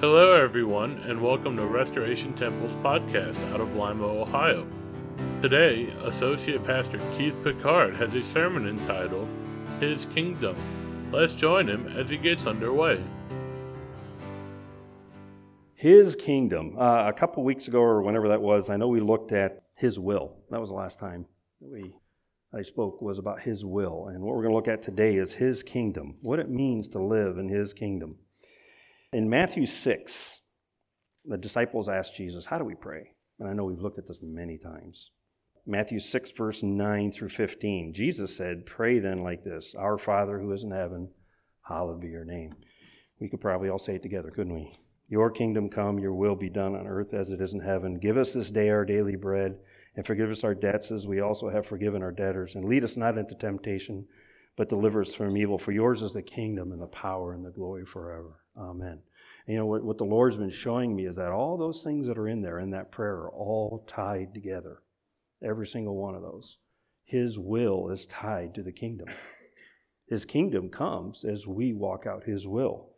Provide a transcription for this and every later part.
Hello, everyone, and welcome to Restoration Temple's podcast out of Lima, Ohio. Today, Associate Pastor Keith Picard has a sermon entitled His Kingdom. Let's join him as he gets underway. His kingdom. Uh, a couple weeks ago, or whenever that was, I know we looked at His will. That was the last time we I spoke was about His will, and what we're going to look at today is His kingdom. What it means to live in His kingdom. In Matthew 6, the disciples asked Jesus, How do we pray? And I know we've looked at this many times. Matthew 6, verse 9 through 15. Jesus said, Pray then like this Our Father who is in heaven, hallowed be your name. We could probably all say it together, couldn't we? Your kingdom come, your will be done on earth as it is in heaven. Give us this day our daily bread, and forgive us our debts as we also have forgiven our debtors. And lead us not into temptation, but deliver us from evil. For yours is the kingdom and the power and the glory forever. Amen. And you know, what, what the Lord's been showing me is that all those things that are in there in that prayer are all tied together. Every single one of those. His will is tied to the kingdom. His kingdom comes as we walk out His will.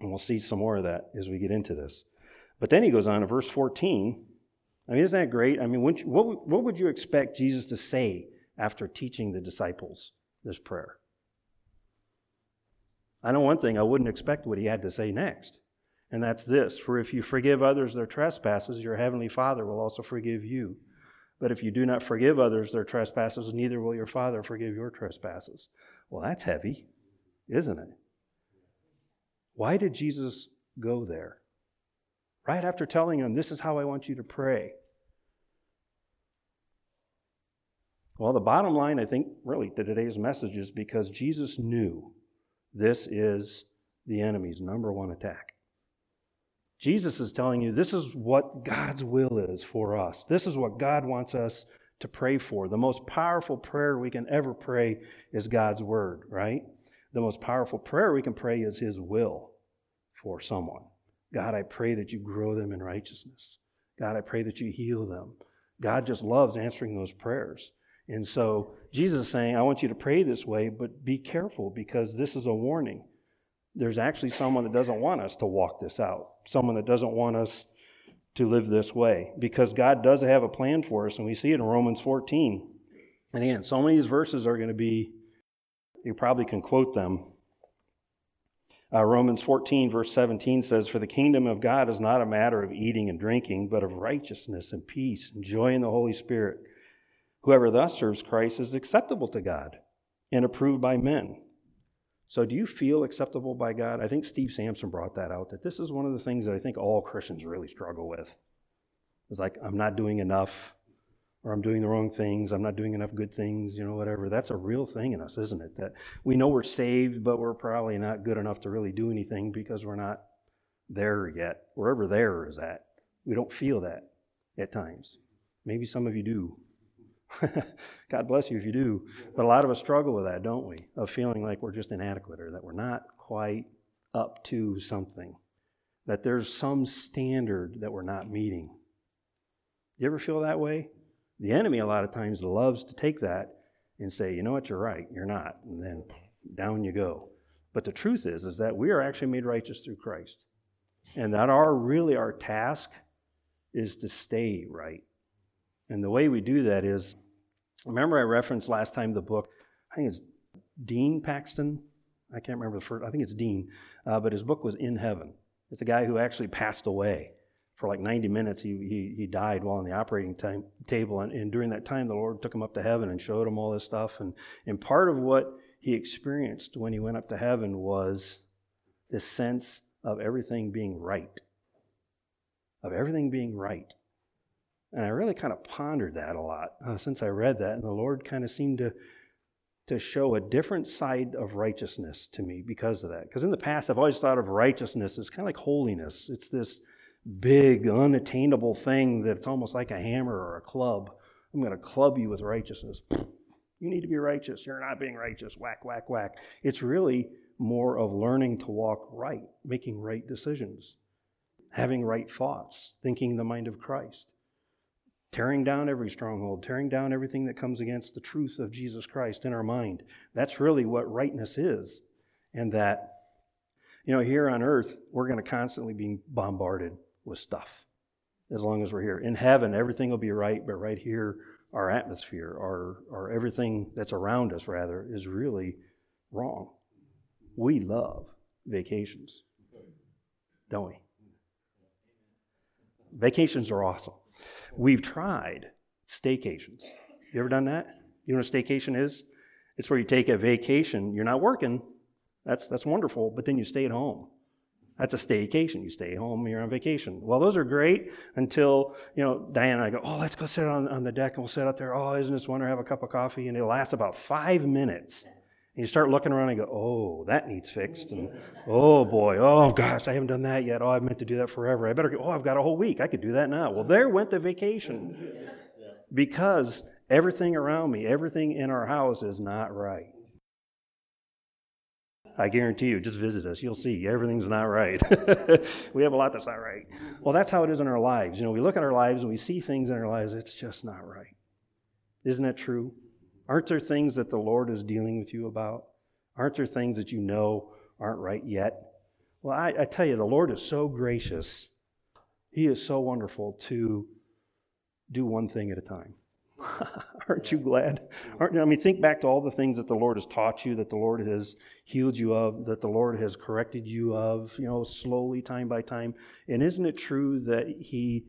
And we'll see some more of that as we get into this. But then he goes on to verse 14. I mean, isn't that great? I mean, what, what would you expect Jesus to say after teaching the disciples this prayer? I know one thing, I wouldn't expect what he had to say next. And that's this For if you forgive others their trespasses, your heavenly Father will also forgive you. But if you do not forgive others their trespasses, neither will your Father forgive your trespasses. Well, that's heavy, isn't it? Why did Jesus go there? Right after telling him, This is how I want you to pray. Well, the bottom line, I think, really, to today's message is because Jesus knew this is the enemy's number one attack. Jesus is telling you this is what God's will is for us. This is what God wants us to pray for. The most powerful prayer we can ever pray is God's word, right? The most powerful prayer we can pray is His will for someone. God, I pray that you grow them in righteousness. God, I pray that you heal them. God just loves answering those prayers. And so Jesus is saying, I want you to pray this way, but be careful because this is a warning. There's actually someone that doesn't want us to walk this out, someone that doesn't want us to live this way because God does have a plan for us, and we see it in Romans 14. And again, so many of these verses are going to be, you probably can quote them. Uh, Romans 14, verse 17 says, For the kingdom of God is not a matter of eating and drinking, but of righteousness and peace and joy in the Holy Spirit Whoever thus serves Christ is acceptable to God and approved by men. So, do you feel acceptable by God? I think Steve Sampson brought that out that this is one of the things that I think all Christians really struggle with. It's like, I'm not doing enough, or I'm doing the wrong things, I'm not doing enough good things, you know, whatever. That's a real thing in us, isn't it? That we know we're saved, but we're probably not good enough to really do anything because we're not there yet. Wherever there is at, we don't feel that at times. Maybe some of you do. God bless you if you do. But a lot of us struggle with that, don't we? Of feeling like we're just inadequate or that we're not quite up to something, that there's some standard that we're not meeting. You ever feel that way? The enemy, a lot of times, loves to take that and say, you know what, you're right, you're not. And then down you go. But the truth is, is that we are actually made righteous through Christ. And that our really our task is to stay right. And the way we do that is Remember, I referenced last time the book, I think it's Dean Paxton. I can't remember the first, I think it's Dean, uh, but his book was In Heaven. It's a guy who actually passed away for like 90 minutes. He, he, he died while on the operating time, table. And, and during that time, the Lord took him up to heaven and showed him all this stuff. And, and part of what he experienced when he went up to heaven was this sense of everything being right. Of everything being right. And I really kind of pondered that a lot uh, since I read that. And the Lord kind of seemed to, to show a different side of righteousness to me because of that. Because in the past, I've always thought of righteousness as kind of like holiness. It's this big, unattainable thing that it's almost like a hammer or a club. I'm going to club you with righteousness. You need to be righteous. You're not being righteous. Whack, whack, whack. It's really more of learning to walk right, making right decisions, having right thoughts, thinking the mind of Christ tearing down every stronghold, tearing down everything that comes against the truth of Jesus Christ in our mind. That's really what rightness is. And that You know, here on earth, we're going to constantly be bombarded with stuff as long as we're here. In heaven, everything will be right, but right here, our atmosphere, our, our everything that's around us, rather, is really wrong. We love vacations, don't we? Vacations are awesome. We've tried staycations. You ever done that? You know what a staycation is? It's where you take a vacation, you're not working, that's, that's wonderful, but then you stay at home. That's a staycation. You stay home, you're on vacation. Well, those are great until, you know, Diane and I go, oh, let's go sit on, on the deck and we'll sit out there. Oh, isn't this wonderful? Have a cup of coffee. And it lasts about five minutes. And you start looking around and go, oh, that needs fixed. And oh boy, oh gosh, I haven't done that yet. Oh, I meant to do that forever. I better go, oh, I've got a whole week. I could do that now. Well, there went the vacation. Because everything around me, everything in our house is not right. I guarantee you, just visit us. You'll see everything's not right. we have a lot that's not right. Well, that's how it is in our lives. You know, we look at our lives and we see things in our lives, it's just not right. Isn't that true? Aren't there things that the Lord is dealing with you about? Aren't there things that you know aren't right yet? Well, I, I tell you, the Lord is so gracious. He is so wonderful to do one thing at a time. Aren't you glad? Aren't, I mean, think back to all the things that the Lord has taught you, that the Lord has healed you of, that the Lord has corrected you of, you know, slowly, time by time. And isn't it true that He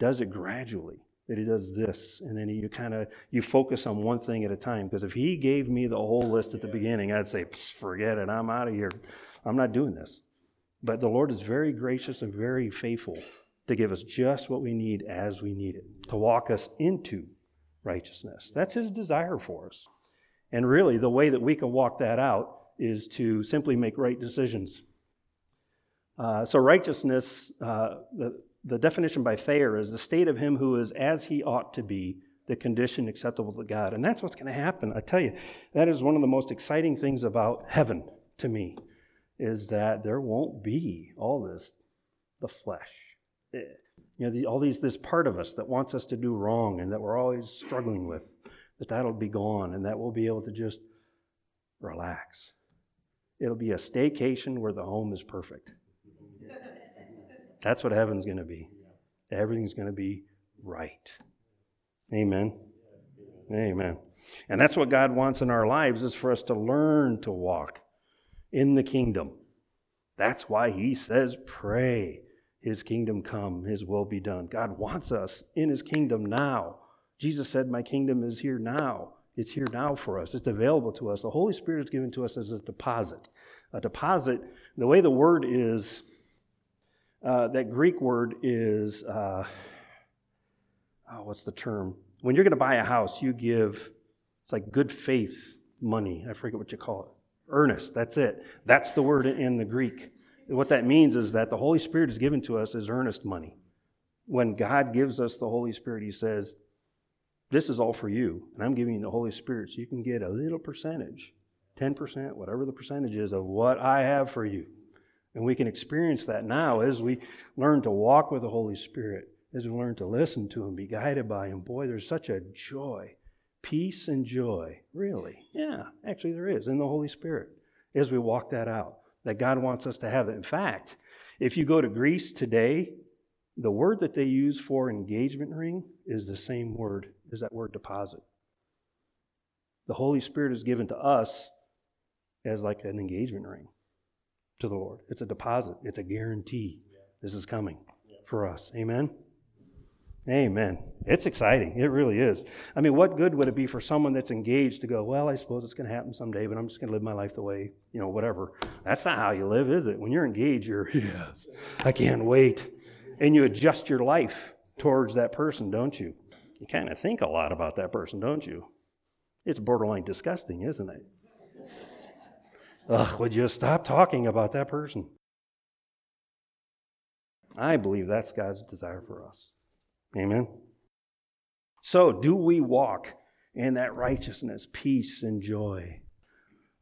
does it gradually? That He does this, and then you kind of you focus on one thing at a time. Because if He gave me the whole list at the beginning, I'd say, forget it, I'm out of here. I'm not doing this. But the Lord is very gracious and very faithful to give us just what we need as we need it, to walk us into righteousness. That's his desire for us. And really, the way that we can walk that out is to simply make right decisions. Uh, so, righteousness, uh, the, the definition by Thayer is the state of him who is as he ought to be, the condition acceptable to God. And that's what's going to happen. I tell you, that is one of the most exciting things about heaven to me, is that there won't be all this, the flesh. Eh you know, the, all these, this part of us that wants us to do wrong and that we're always struggling with, that that'll be gone and that we'll be able to just relax. It'll be a staycation where the home is perfect. That's what heaven's going to be. Everything's going to be right. Amen. Amen. And that's what God wants in our lives is for us to learn to walk in the kingdom. That's why he says pray. His kingdom come, His will be done. God wants us in His kingdom now. Jesus said, My kingdom is here now. It's here now for us. It's available to us. The Holy Spirit is given to us as a deposit. A deposit, the way the word is, uh, that Greek word is, uh, oh, what's the term? When you're going to buy a house, you give, it's like good faith money. I forget what you call it. Earnest, that's it. That's the word in the Greek what that means is that the Holy Spirit is given to us as earnest money. When God gives us the Holy Spirit, He says, This is all for you, and I'm giving you the Holy Spirit so you can get a little percentage 10%, whatever the percentage is, of what I have for you. And we can experience that now as we learn to walk with the Holy Spirit, as we learn to listen to Him, be guided by Him. Boy, there's such a joy, peace and joy, really. Yeah, actually, there is in the Holy Spirit as we walk that out that God wants us to have. it. In fact, if you go to Greece today, the word that they use for engagement ring is the same word as that word deposit. The Holy Spirit is given to us as like an engagement ring to the Lord. It's a deposit, it's a guarantee. This is coming for us. Amen. Amen. It's exciting. It really is. I mean, what good would it be for someone that's engaged to go, well, I suppose it's going to happen someday, but I'm just going to live my life the way, you know, whatever. That's not how you live, is it? When you're engaged, you're, yes, I can't wait. And you adjust your life towards that person, don't you? You kind of think a lot about that person, don't you? It's borderline disgusting, isn't it? Ugh, would you stop talking about that person? I believe that's God's desire for us. Amen. So, do we walk in that righteousness, peace, and joy?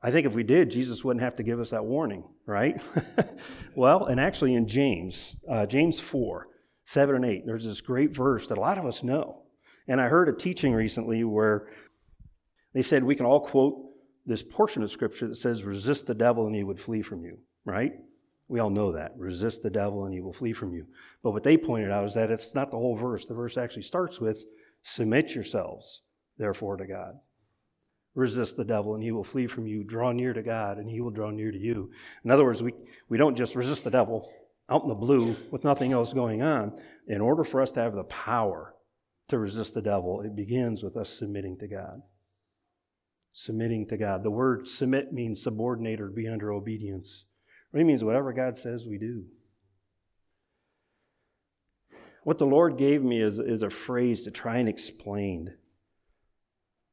I think if we did, Jesus wouldn't have to give us that warning, right? well, and actually in James, uh, James 4, 7 and 8, there's this great verse that a lot of us know. And I heard a teaching recently where they said we can all quote this portion of Scripture that says, resist the devil and he would flee from you, right? We all know that. Resist the devil and he will flee from you. But what they pointed out is that it's not the whole verse. The verse actually starts with Submit yourselves, therefore, to God. Resist the devil and he will flee from you. Draw near to God and he will draw near to you. In other words, we, we don't just resist the devil out in the blue with nothing else going on. In order for us to have the power to resist the devil, it begins with us submitting to God. Submitting to God. The word submit means subordinate or be under obedience. It means whatever God says we do. What the Lord gave me is, is a phrase to try and explain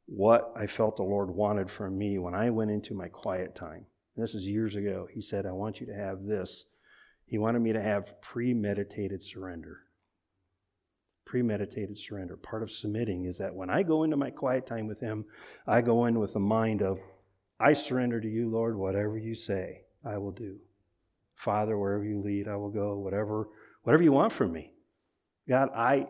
what I felt the Lord wanted from me when I went into my quiet time. And this is years ago. He said, I want you to have this. He wanted me to have premeditated surrender. Premeditated surrender. Part of submitting is that when I go into my quiet time with Him, I go in with the mind of, I surrender to you, Lord, whatever you say, I will do. Father, wherever you lead, I will go. Whatever, whatever you want from me. God, I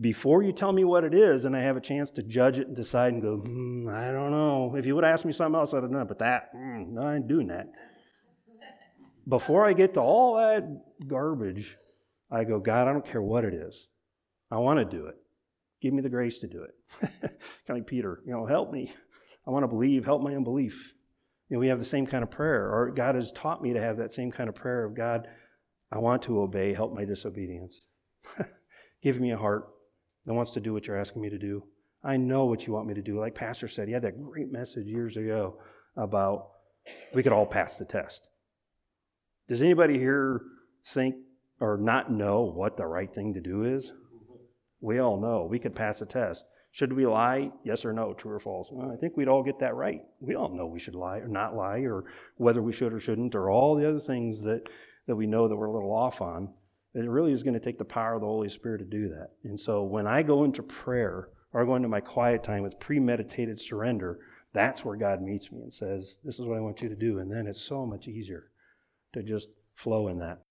before you tell me what it is and I have a chance to judge it and decide and go, hmm, I don't know. If you would ask me something else, I'd have done it, but that, mm, no, I ain't doing that. Before I get to all that garbage, I go, God, I don't care what it is. I want to do it. Give me the grace to do it. kind of like Peter, you know, help me. I want to believe, help my unbelief. You know, we have the same kind of prayer, or God has taught me to have that same kind of prayer of God, I want to obey, help my disobedience. Give me a heart that wants to do what you're asking me to do. I know what you want me to do. Like Pastor said, he had that great message years ago about we could all pass the test. Does anybody here think or not know what the right thing to do is? We all know we could pass a test. Should we lie? Yes or no, true or false? Well, I think we'd all get that right. We all know we should lie or not lie, or whether we should or shouldn't, or all the other things that, that we know that we're a little off on. It really is going to take the power of the Holy Spirit to do that. And so when I go into prayer or I go into my quiet time with premeditated surrender, that's where God meets me and says, This is what I want you to do. And then it's so much easier to just flow in that.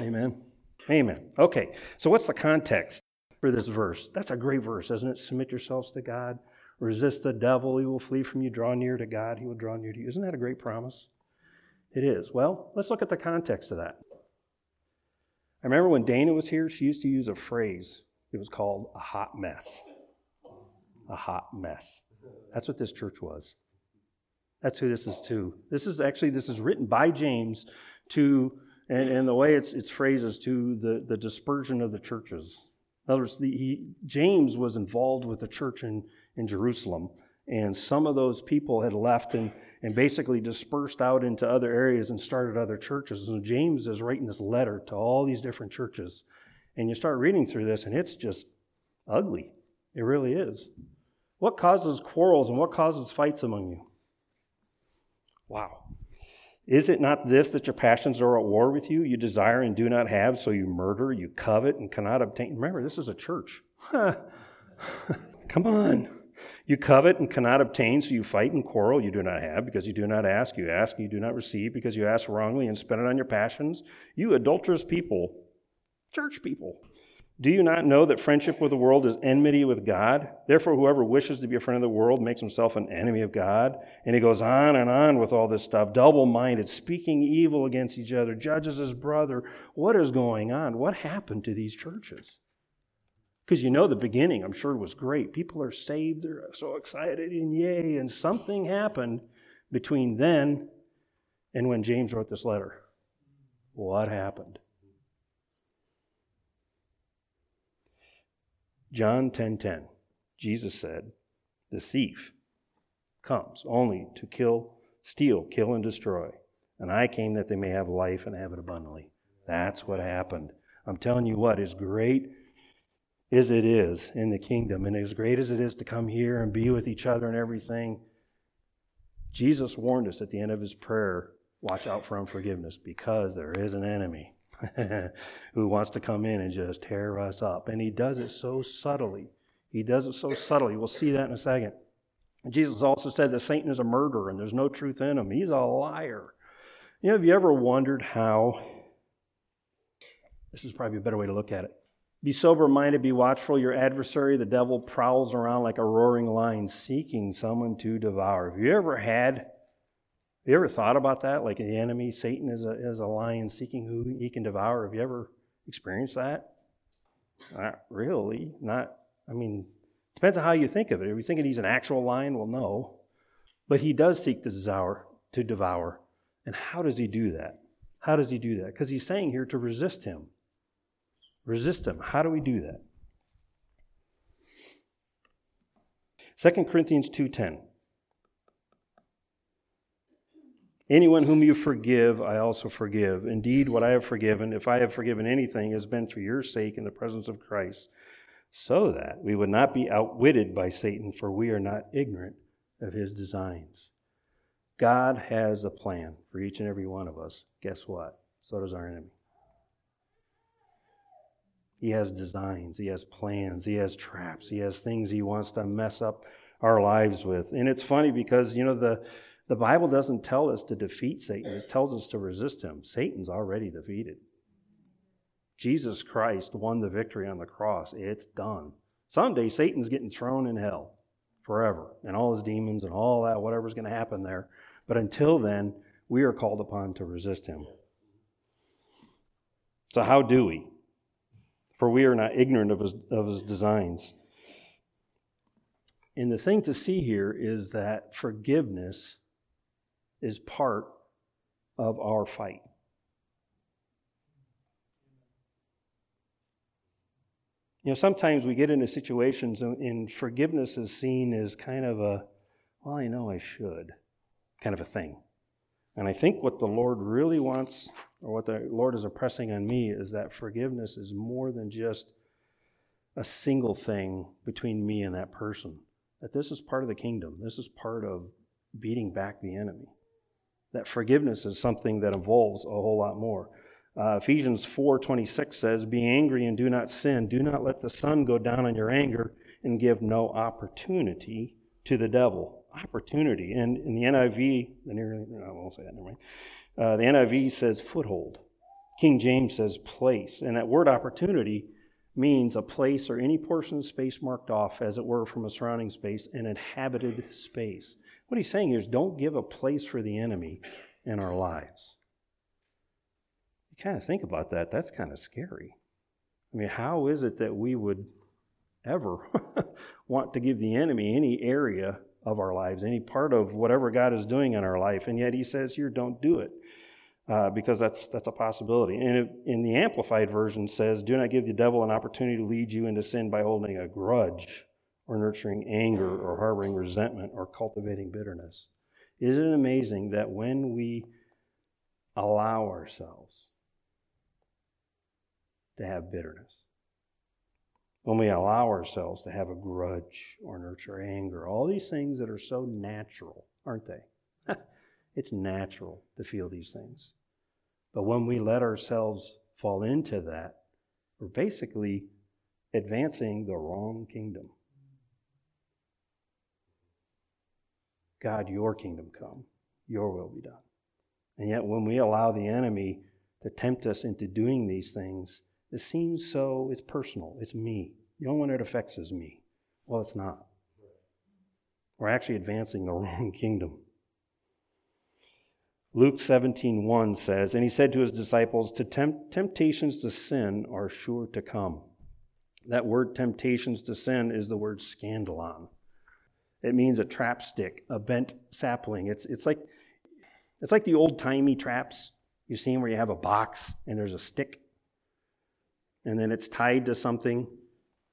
Amen. Amen. Okay, so what's the context for this verse? That's a great verse, isn't it? Submit yourselves to God. Resist the devil, he will flee from you. Draw near to God, he will draw near to you. Isn't that a great promise? It is. Well, let's look at the context of that. I remember when Dana was here, she used to use a phrase. It was called a hot mess. A hot mess. That's what this church was. That's who this is to. This is actually this is written by James to, and, and the way it's it's phrased is to the, the dispersion of the churches. In other words, the, he, James was involved with the church in, in Jerusalem, and some of those people had left and and basically dispersed out into other areas and started other churches. And James is writing this letter to all these different churches. And you start reading through this, and it's just ugly. It really is. What causes quarrels and what causes fights among you? Wow. Is it not this that your passions are at war with you? You desire and do not have, so you murder, you covet and cannot obtain. Remember, this is a church. Come on. You covet and cannot obtain, so you fight and quarrel. You do not have because you do not ask. You ask, and you do not receive because you ask wrongly and spend it on your passions. You adulterous people, church people. Do you not know that friendship with the world is enmity with God? Therefore, whoever wishes to be a friend of the world makes himself an enemy of God. And he goes on and on with all this stuff double minded, speaking evil against each other, judges his brother. What is going on? What happened to these churches? Because you know the beginning, I'm sure, was great. People are saved, they're so excited, and yay. And something happened between then and when James wrote this letter. What happened? John 10:10. 10, 10, Jesus said, "The thief comes only to kill, steal, kill and destroy. And I came that they may have life and have it abundantly." That's what happened. I'm telling you what is great as it is in the kingdom, and as great as it is to come here and be with each other and everything, Jesus warned us at the end of his prayer watch out for unforgiveness because there is an enemy who wants to come in and just tear us up. And he does it so subtly. He does it so subtly. We'll see that in a second. Jesus also said that Satan is a murderer and there's no truth in him. He's a liar. You know, have you ever wondered how? This is probably a better way to look at it. Be sober minded, be watchful. Your adversary, the devil, prowls around like a roaring lion seeking someone to devour. Have you ever had you ever thought about that? Like the enemy, Satan is a, is a lion seeking who he can devour. Have you ever experienced that? Not really. Not, I mean, depends on how you think of it. If you think he's an actual lion, well, no. But he does seek to devour, to devour. And how does he do that? How does he do that? Because he's saying here to resist him. Resist him. How do we do that? 2 Corinthians 2:10 Anyone whom you forgive, I also forgive. Indeed, what I have forgiven, if I have forgiven anything, has been for your sake in the presence of Christ, so that we would not be outwitted by Satan, for we are not ignorant of his designs. God has a plan for each and every one of us. Guess what? So does our enemy. He has designs, he has plans, he has traps, he has things he wants to mess up our lives with. And it's funny because, you know, the the Bible doesn't tell us to defeat Satan, it tells us to resist him. Satan's already defeated. Jesus Christ won the victory on the cross. It's done. Someday Satan's getting thrown in hell forever, and all his demons and all that, whatever's going to happen there. But until then, we are called upon to resist him. So, how do we? For we are not ignorant of his, of his designs. And the thing to see here is that forgiveness is part of our fight. You know, sometimes we get into situations and, forgiveness is seen as kind of a, well, I know I should, kind of a thing. And I think what the Lord really wants, or what the Lord is impressing on me, is that forgiveness is more than just a single thing between me and that person. That this is part of the kingdom. This is part of beating back the enemy that forgiveness is something that involves a whole lot more. Uh, Ephesians 4:26 says, "Be angry and do not sin. Do not let the sun go down on your anger, and give no opportunity to the devil." Opportunity, and in the NIV, the near, no, I won't say that. Mind. Uh, the NIV says foothold. King James says place, and that word opportunity means a place or any portion of space marked off, as it were, from a surrounding space, an inhabited space. What he's saying is don't give a place for the enemy in our lives. You kind of think about that, that's kind of scary. I mean, how is it that we would ever want to give the enemy any area of our lives, any part of whatever God is doing in our life? And yet he says here, don't do it. Uh, because that's that's a possibility. And it, in the amplified version says, "Do not give the devil an opportunity to lead you into sin by holding a grudge or nurturing anger or harboring resentment or cultivating bitterness. Isn't it amazing that when we allow ourselves to have bitterness, when we allow ourselves to have a grudge or nurture anger, all these things that are so natural, aren't they? it's natural to feel these things. But when we let ourselves fall into that, we're basically advancing the wrong kingdom. God, your kingdom come, your will be done. And yet, when we allow the enemy to tempt us into doing these things, it seems so, it's personal, it's me. The only one it affects is me. Well, it's not. We're actually advancing the wrong kingdom. Luke 17:1 says, And he said to his disciples, To tempt, temptations to sin are sure to come. That word temptations to sin is the word scandalon. It means a trap stick, a bent sapling. It's, it's, like, it's like the old timey traps you've seen where you have a box and there's a stick and then it's tied to something.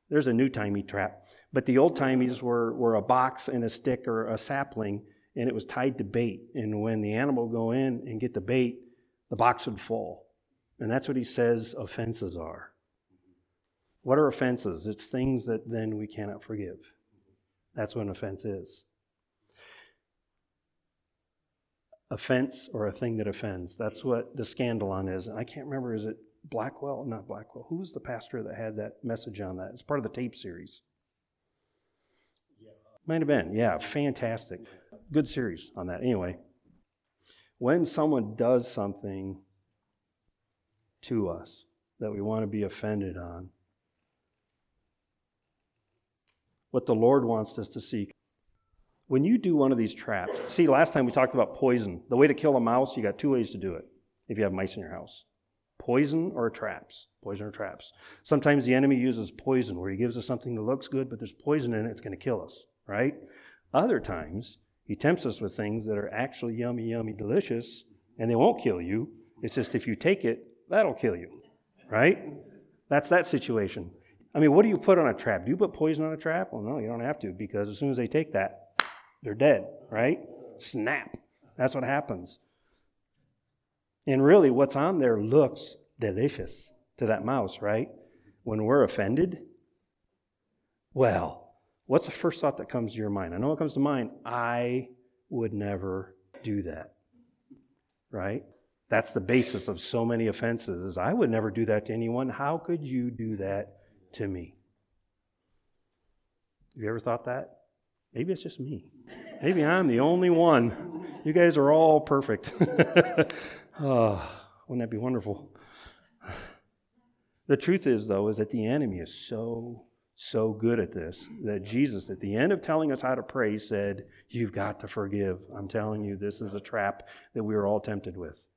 There's a new timey trap. But the old timies were, were a box and a stick or a sapling and it was tied to bait. And when the animal go in and get the bait, the box would fall. And that's what he says offenses are. What are offenses? It's things that then we cannot forgive. That's what an offense is. Offense or a thing that offends. That's what the scandalon is. And I can't remember, is it Blackwell? Not Blackwell. Who was the pastor that had that message on that? It's part of the tape series. Yeah. Might have been. Yeah, fantastic. Good series on that. Anyway, when someone does something to us that we want to be offended on, what the Lord wants us to seek when you do one of these traps, see, last time we talked about poison. The way to kill a mouse, you got two ways to do it if you have mice in your house poison or traps. Poison or traps. Sometimes the enemy uses poison where he gives us something that looks good, but there's poison in it, it's going to kill us, right? Other times, he tempts us with things that are actually yummy, yummy, delicious, and they won't kill you. It's just if you take it, that'll kill you, right? That's that situation. I mean, what do you put on a trap? Do you put poison on a trap? Well, no, you don't have to because as soon as they take that, they're dead, right? Snap. That's what happens. And really, what's on there looks delicious to that mouse, right? When we're offended, well, what's the first thought that comes to your mind? I know what comes to mind. I would never do that, right? That's the basis of so many offenses. I would never do that to anyone. How could you do that to me. Have you ever thought that? Maybe it's just me. Maybe I'm the only one. You guys are all perfect. oh, wouldn't that be wonderful? The truth is, though, is that the enemy is so, so good at this that Jesus, at the end of telling us how to pray, said, You've got to forgive. I'm telling you, this is a trap that we are all tempted with.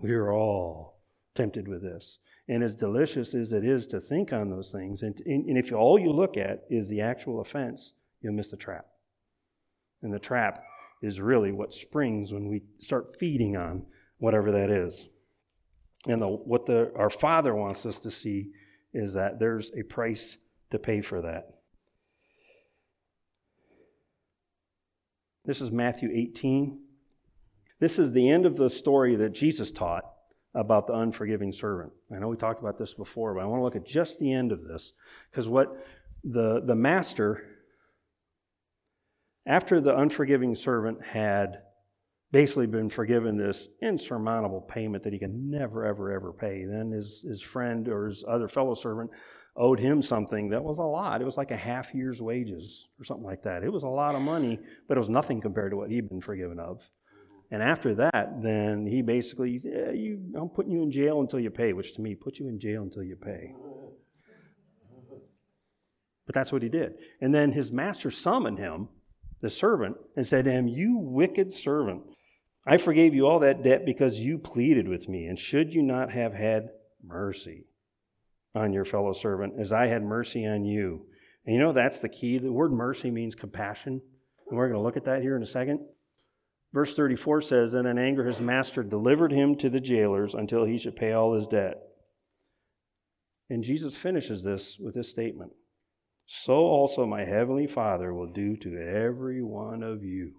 We are all tempted with this. And as delicious as it is to think on those things, and, and if all you look at is the actual offense, you'll miss the trap. And the trap is really what springs when we start feeding on whatever that is. And the, what the, our Father wants us to see is that there's a price to pay for that. This is Matthew 18. This is the end of the story that Jesus taught about the unforgiving servant. I know we talked about this before, but I want to look at just the end of this because what the, the master, after the unforgiving servant had basically been forgiven this insurmountable payment that he can never, ever, ever pay, then his, his friend or his other fellow servant owed him something that was a lot. It was like a half year's wages or something like that. It was a lot of money, but it was nothing compared to what he'd been forgiven of. And after that, then he basically, yeah, you, I'm putting you in jail until you pay, which to me, put you in jail until you pay. But that's what he did. And then his master summoned him, the servant, and said to him, You wicked servant, I forgave you all that debt because you pleaded with me. And should you not have had mercy on your fellow servant as I had mercy on you? And you know, that's the key. The word mercy means compassion. And we're going to look at that here in a second. Verse 34 says, Then in anger his master delivered him to the jailers until he should pay all his debt. And Jesus finishes this with this statement So also my heavenly Father will do to every one of you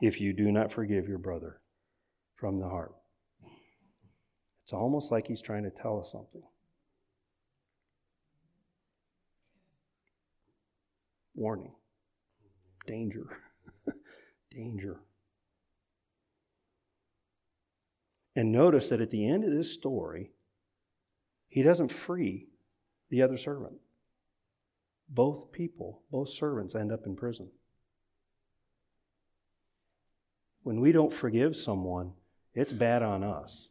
if you do not forgive your brother from the heart. It's almost like he's trying to tell us something. Warning, danger, danger. And notice that at the end of this story, he doesn't free the other servant. Both people, both servants end up in prison. When we don't forgive someone, it's bad on us.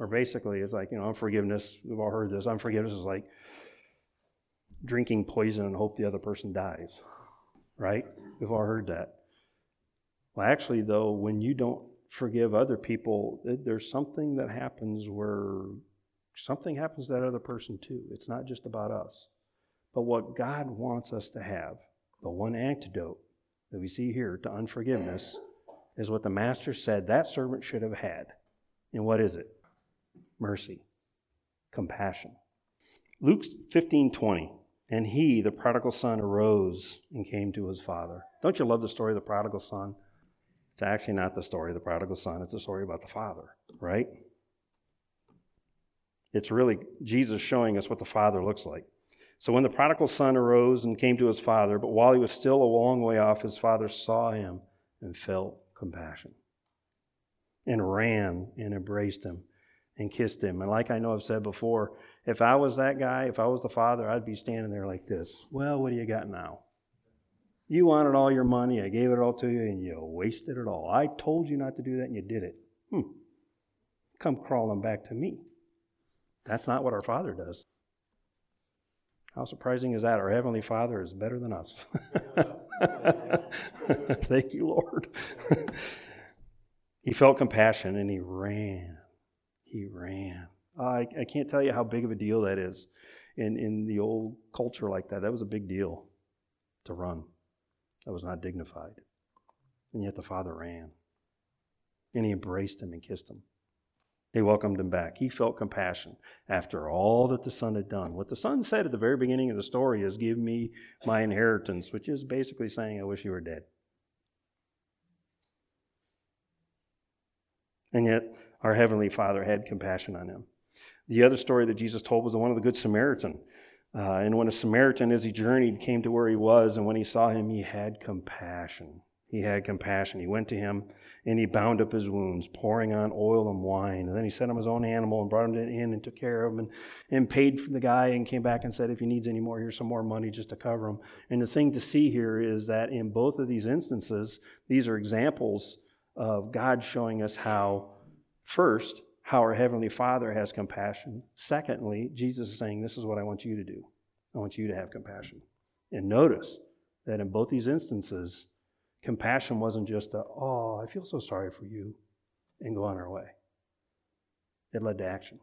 Or basically, it's like, you know, unforgiveness, we've all heard this. Unforgiveness is like drinking poison and hope the other person dies, right? We've all heard that. Well, actually, though, when you don't forgive other people, there's something that happens where something happens to that other person too. It's not just about us. But what God wants us to have, the one antidote that we see here to unforgiveness, is what the master said that servant should have had. And what is it? Mercy, compassion. Luke 15 20. And he, the prodigal son, arose and came to his father. Don't you love the story of the prodigal son? It's actually not the story of the prodigal son, it's a story about the father, right? It's really Jesus showing us what the father looks like. So when the prodigal son arose and came to his father, but while he was still a long way off, his father saw him and felt compassion and ran and embraced him and kissed him. And like I know I've said before, if I was that guy, if I was the father, I'd be standing there like this. Well, what do you got now? You wanted all your money. I gave it all to you, and you wasted it all. I told you not to do that, and you did it. Hmm. Come crawling back to me. That's not what our Father does. How surprising is that? Our Heavenly Father is better than us. Thank you, Lord. he felt compassion and he ran. He ran. I, I can't tell you how big of a deal that is in, in the old culture like that. That was a big deal to run. That was not dignified. And yet the father ran. And he embraced him and kissed him. He welcomed him back. He felt compassion after all that the son had done. What the son said at the very beginning of the story is, Give me my inheritance, which is basically saying, I wish you were dead. And yet, our Heavenly Father had compassion on him. The other story that Jesus told was the one of the Good Samaritan. Uh, and when a Samaritan, as he journeyed, came to where he was, and when he saw him, he had compassion. He had compassion. He went to him and he bound up his wounds, pouring on oil and wine. And then he sent him his own animal and brought him in and took care of him and, and paid for the guy and came back and said, if he needs any more, here's some more money just to cover him. And the thing to see here is that in both of these instances, these are examples of God showing us how, first, how our Heavenly Father has compassion. Secondly, Jesus is saying, This is what I want you to do. I want you to have compassion. And notice that in both these instances, Compassion wasn't just a, oh, I feel so sorry for you, and go on our way. It led to action.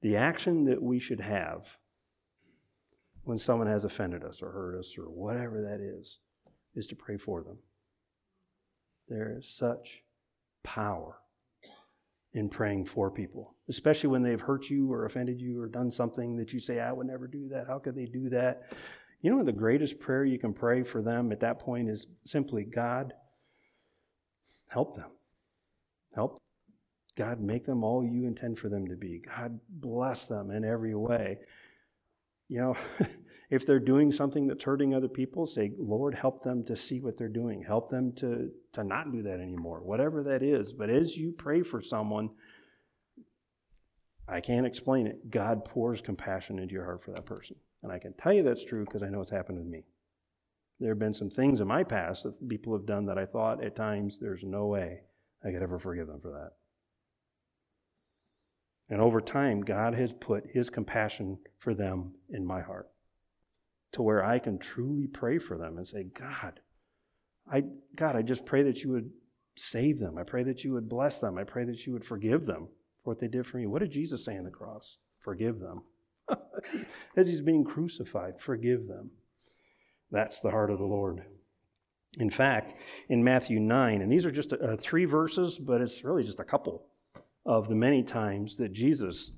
The action that we should have when someone has offended us or hurt us or whatever that is, is to pray for them. There is such power in praying for people, especially when they've hurt you or offended you or done something that you say, I would never do that. How could they do that? You know, the greatest prayer you can pray for them at that point is simply God, help them. Help. God, make them all you intend for them to be. God, bless them in every way. You know, if they're doing something that's hurting other people, say, Lord, help them to see what they're doing. Help them to, to not do that anymore, whatever that is. But as you pray for someone, I can't explain it. God pours compassion into your heart for that person. And I can tell you that's true because I know it's happened with me. There have been some things in my past that people have done that I thought at times there's no way I could ever forgive them for that. And over time, God has put His compassion for them in my heart to where I can truly pray for them and say, God, I, God, I just pray that you would save them. I pray that you would bless them. I pray that you would forgive them for what they did for me. What did Jesus say on the cross? Forgive them. As he's being crucified, forgive them. That's the heart of the Lord. In fact, in Matthew 9, and these are just uh, three verses, but it's really just a couple of the many times that Jesus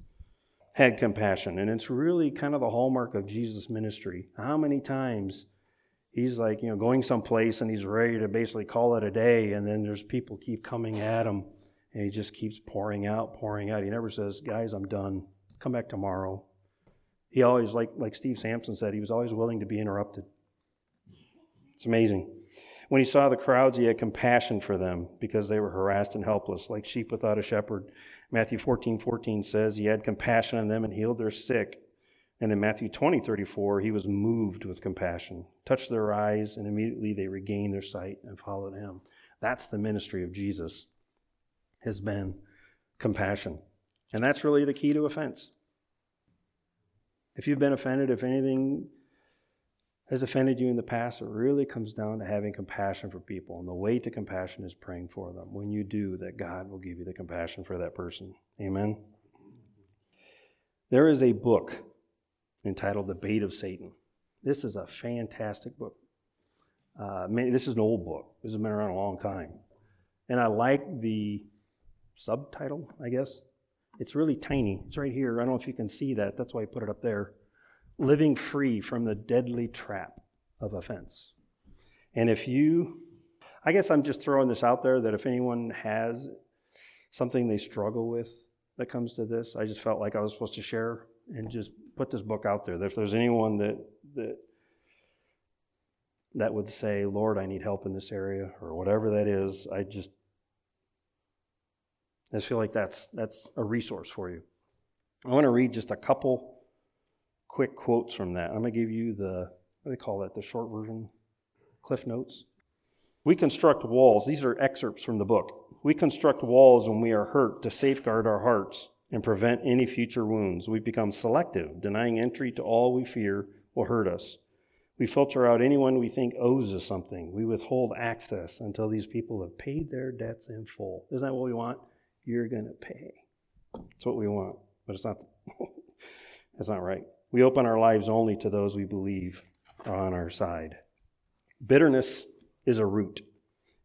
had compassion. And it's really kind of the hallmark of Jesus' ministry. How many times he's like, you know, going someplace and he's ready to basically call it a day, and then there's people keep coming at him, and he just keeps pouring out, pouring out. He never says, Guys, I'm done. Come back tomorrow. He always, like, like Steve Sampson said, he was always willing to be interrupted. It's amazing. When he saw the crowds, he had compassion for them because they were harassed and helpless, like sheep without a shepherd. Matthew 14, 14 says he had compassion on them and healed their sick. And in Matthew 20, 34, he was moved with compassion, touched their eyes, and immediately they regained their sight and followed him. That's the ministry of Jesus, has been compassion. And that's really the key to offense. If you've been offended, if anything has offended you in the past, it really comes down to having compassion for people. And the way to compassion is praying for them. When you do, that God will give you the compassion for that person. Amen. There is a book entitled The Bait of Satan. This is a fantastic book. Uh, this is an old book. This has been around a long time. And I like the subtitle, I guess. It's really tiny. It's right here. I don't know if you can see that. That's why I put it up there. Living free from the deadly trap of offense. And if you, I guess I'm just throwing this out there that if anyone has something they struggle with that comes to this, I just felt like I was supposed to share and just put this book out there. That if there's anyone that that that would say, Lord, I need help in this area, or whatever that is, I just I just feel like that's, that's a resource for you. I want to read just a couple quick quotes from that. I'm going to give you the, what do they call that, the short version? Cliff Notes. We construct walls. These are excerpts from the book. We construct walls when we are hurt to safeguard our hearts and prevent any future wounds. We become selective, denying entry to all we fear will hurt us. We filter out anyone we think owes us something. We withhold access until these people have paid their debts in full. Isn't that what we want? You're going to pay. That's what we want, but it's not. that's not right. We open our lives only to those we believe are on our side. Bitterness is a root.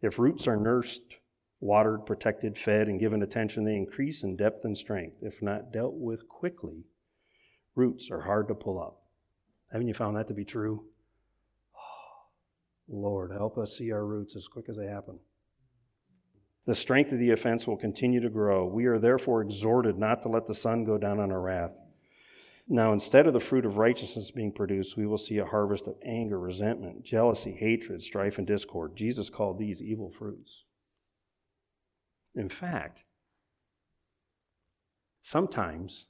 If roots are nursed, watered, protected, fed, and given attention, they increase in depth and strength. If not dealt with quickly, roots are hard to pull up. Haven't you found that to be true? Lord, help us see our roots as quick as they happen. The strength of the offense will continue to grow. We are therefore exhorted not to let the sun go down on our wrath. Now, instead of the fruit of righteousness being produced, we will see a harvest of anger, resentment, jealousy, hatred, strife, and discord. Jesus called these evil fruits. In fact, sometimes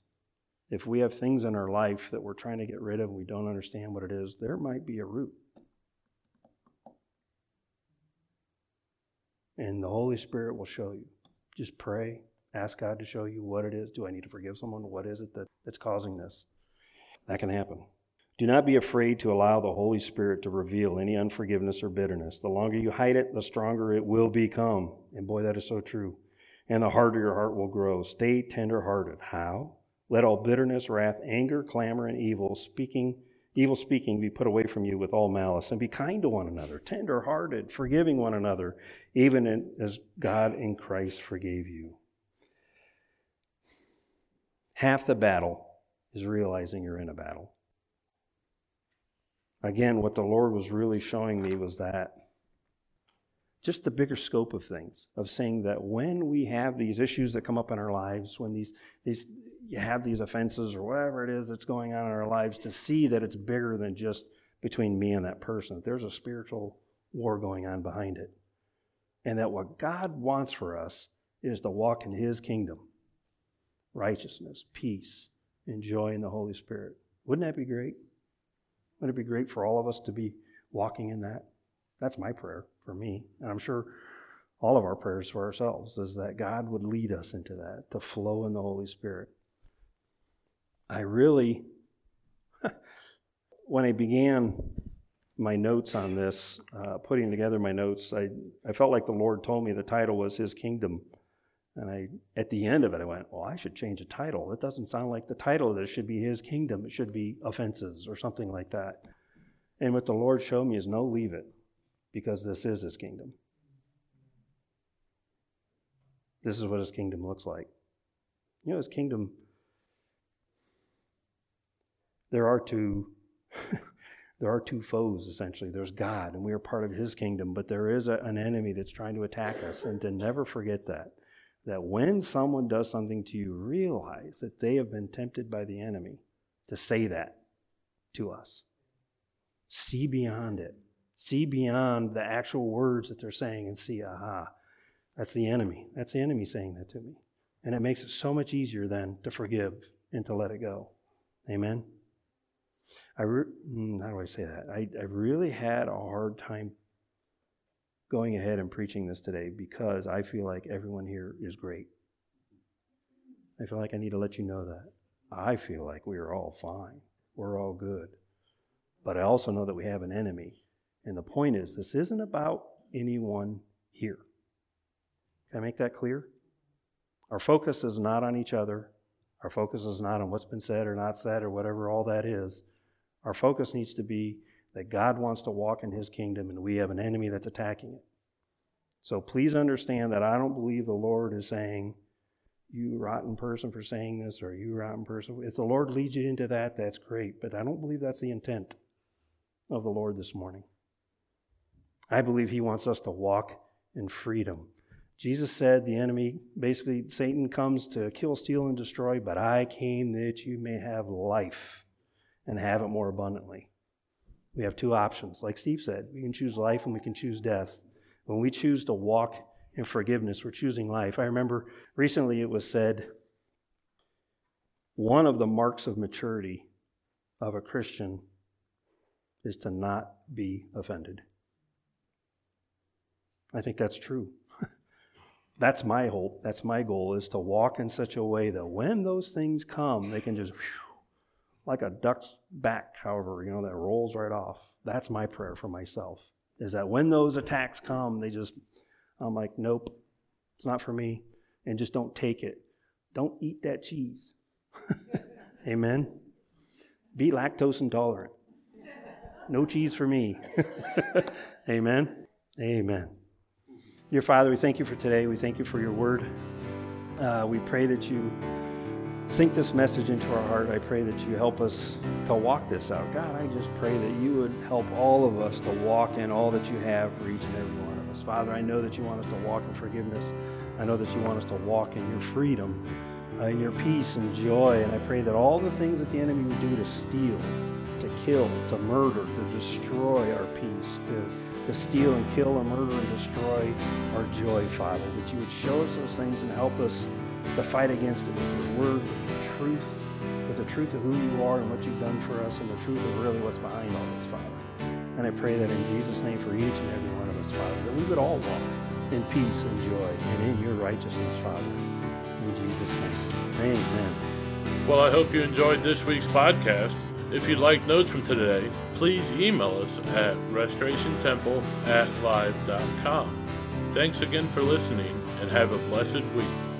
if we have things in our life that we're trying to get rid of and we don't understand what it is, there might be a root. And the Holy Spirit will show you. Just pray, ask God to show you what it is. Do I need to forgive someone? What is it that, that's causing this? That can happen. Do not be afraid to allow the Holy Spirit to reveal any unforgiveness or bitterness. The longer you hide it, the stronger it will become. And boy, that is so true. And the harder your heart will grow. Stay tenderhearted. How? Let all bitterness, wrath, anger, clamor, and evil speaking evil speaking be put away from you with all malice, and be kind to one another, tender-hearted, forgiving one another, even as God in Christ forgave you. Half the battle is realizing you're in a battle. Again, what the Lord was really showing me was that just the bigger scope of things, of saying that when we have these issues that come up in our lives, when these, these you have these offenses or whatever it is that's going on in our lives, to see that it's bigger than just between me and that person. There's a spiritual war going on behind it. And that what God wants for us is to walk in His kingdom righteousness, peace, and joy in the Holy Spirit. Wouldn't that be great? Wouldn't it be great for all of us to be walking in that? That's my prayer for me. And I'm sure all of our prayers for ourselves is that God would lead us into that, to flow in the Holy Spirit. I really, when I began my notes on this, uh, putting together my notes, I, I felt like the Lord told me the title was His Kingdom. And I, at the end of it, I went, well, I should change the title. It doesn't sound like the title of this should be His Kingdom. It should be Offenses or something like that. And what the Lord showed me is no, leave it, because this is His kingdom. This is what His kingdom looks like. You know, His kingdom, there are two. there are two foes essentially there's god and we are part of his kingdom but there is a, an enemy that's trying to attack us and to never forget that that when someone does something to you, realize that they have been tempted by the enemy to say that to us. See beyond it. See beyond the actual words that they're saying and see, aha, that's the enemy. That's the enemy saying that to me. And it makes it so much easier then to forgive and to let it go. Amen? I re- hmm, how do I say that? I, I really had a hard time going ahead and preaching this today because I feel like everyone here is great. I feel like I need to let you know that. I feel like we are all fine. We're all good. But I also know that we have an enemy. And the point is, this isn't about anyone here. Can I make that clear? Our focus is not on each other. Our focus is not on what's been said or not said or whatever all that is. Our focus needs to be that God wants to walk in his kingdom and we have an enemy that's attacking it. So please understand that I don't believe the Lord is saying, you rotten person for saying this or you rotten person. If the Lord leads you into that, that's great. But I don't believe that's the intent of the Lord this morning. I believe he wants us to walk in freedom. Jesus said the enemy, basically, Satan comes to kill, steal, and destroy, but I came that you may have life and have it more abundantly. We have two options. Like Steve said, we can choose life and we can choose death. When we choose to walk in forgiveness, we're choosing life. I remember recently it was said one of the marks of maturity of a Christian is to not be offended. I think that's true. that's my hope. That's my goal is to walk in such a way that when those things come, they can just whew, like a duck's back, however, you know, that rolls right off. That's my prayer for myself. Is that when those attacks come, they just, I'm like, nope, it's not for me. And just don't take it. Don't eat that cheese. Amen. Be lactose intolerant. No cheese for me. Amen. Amen. Dear Father, we thank you for today. We thank you for your word. Uh, we pray that you sink this message into our heart. I pray that you help us to walk this out. God, I just pray that you would help all of us to walk in all that you have for each and every one of us. Father, I know that you want us to walk in forgiveness. I know that you want us to walk in your freedom, uh, in your peace and joy. And I pray that all the things that the enemy would do to steal, to kill, to murder, to destroy our peace, to to steal and kill and murder and destroy our joy, Father. That you would show us those things and help us to fight against it with your word, with your truth, with the truth of who you are and what you've done for us, and the truth of really what's behind all this, Father. And I pray that in Jesus' name for each and every one of us, Father, that we would all walk in peace and joy and in your righteousness, Father. In Jesus' name. Amen. Well, I hope you enjoyed this week's podcast. If you'd like notes from today, please email us at restorationtemple at live.com. Thanks again for listening and have a blessed week.